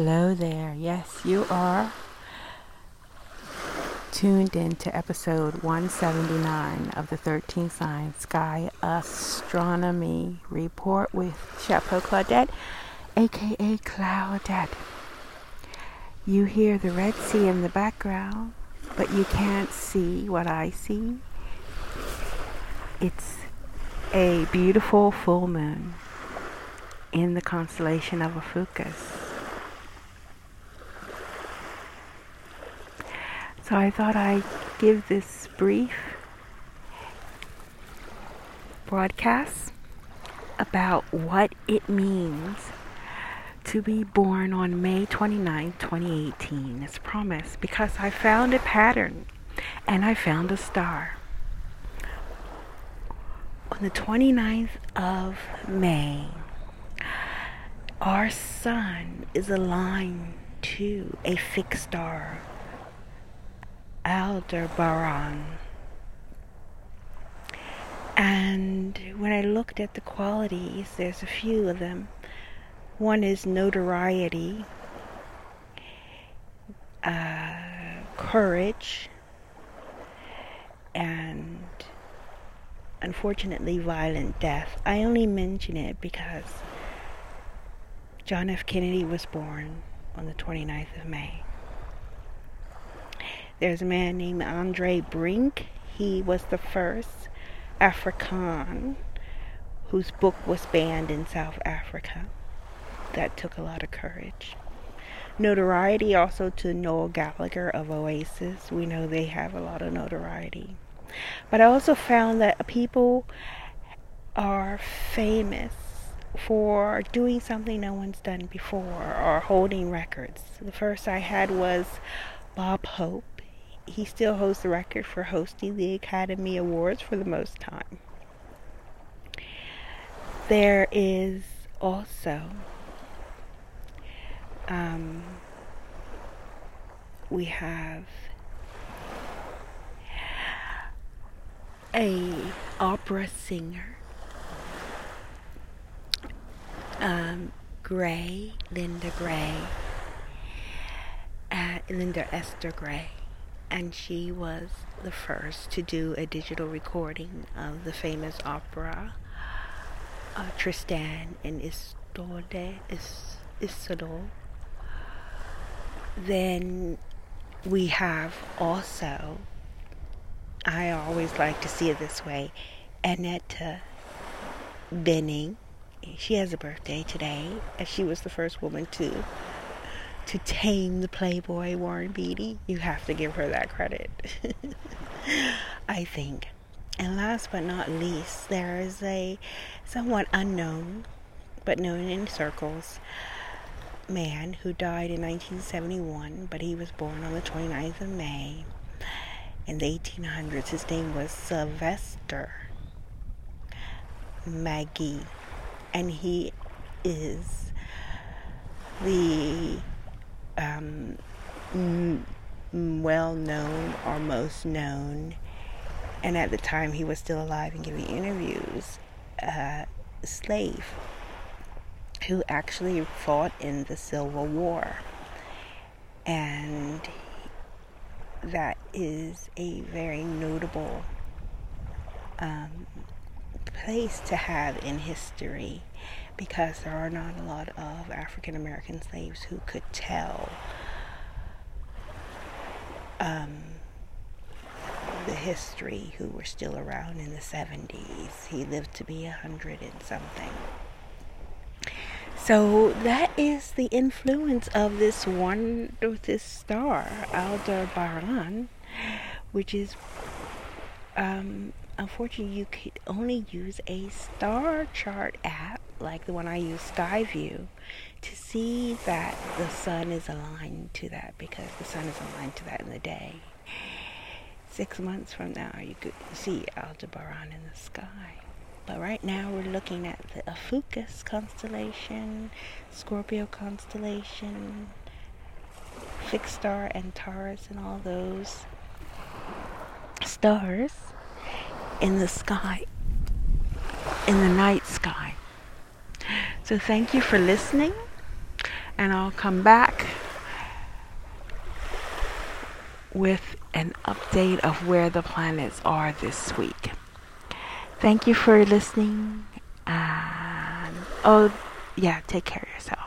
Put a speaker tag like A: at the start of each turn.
A: Hello there. Yes, you are tuned in to episode 179 of the 13th Sign Sky Astronomy Report with Chapeau Claudette, aka Claudette. You hear the Red Sea in the background, but you can't see what I see. It's a beautiful full moon in the constellation of Ophiuchus. So I thought I'd give this brief broadcast about what it means to be born on May 29, 2018, as promised, because I found a pattern and I found a star. On the 29th of May, our sun is aligned to a fixed star Aldebaran. And when I looked at the qualities, there's a few of them. One is notoriety, uh, courage, and unfortunately violent death. I only mention it because John F. Kennedy was born on the 29th of May. There's a man named Andre Brink. He was the first Afrikaan whose book was banned in South Africa. That took a lot of courage. Notoriety also to Noel Gallagher of Oasis. We know they have a lot of notoriety. But I also found that people are famous for doing something no one's done before or holding records. The first I had was Bob Hope he still holds the record for hosting the Academy Awards for the most time. There is also um, we have a opera singer um, Gray, Linda Gray, uh, Linda Esther Gray and she was the first to do a digital recording of the famous opera uh, Tristan and Isolde, Is. Then we have also, I always like to see it this way, Annette Bening. She has a birthday today, and she was the first woman to to tame the playboy Warren Beatty. You have to give her that credit. I think. And last but not least, there is a somewhat unknown, but known in circles, man who died in 1971, but he was born on the 29th of May in the 1800s. His name was Sylvester Magee, and he is the um, well known or most known, and at the time he was still alive and giving interviews, uh, slave who actually fought in the Civil War. And that is a very notable um, place to have in history because there are not a lot of African American slaves who could tell um, the history who were still around in the 70s. He lived to be a hundred and something. So that is the influence of this one, this star, Aldebaran, which is um, unfortunately you could only use a star chart app like the one I use Skyview to see that the sun is aligned to that because the sun is aligned to that in the day. Six months from now you could see Aldebaran in the sky. But right now we're looking at the Ophiuchus constellation, Scorpio constellation, fixed star Antares and all those stars in the sky, in the night sky. So thank you for listening.
B: and I'll come back with an update of where the planets are this week. Thank you for listening. And oh, yeah, take care of yourself.